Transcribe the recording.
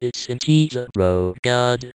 It's indeed the road god.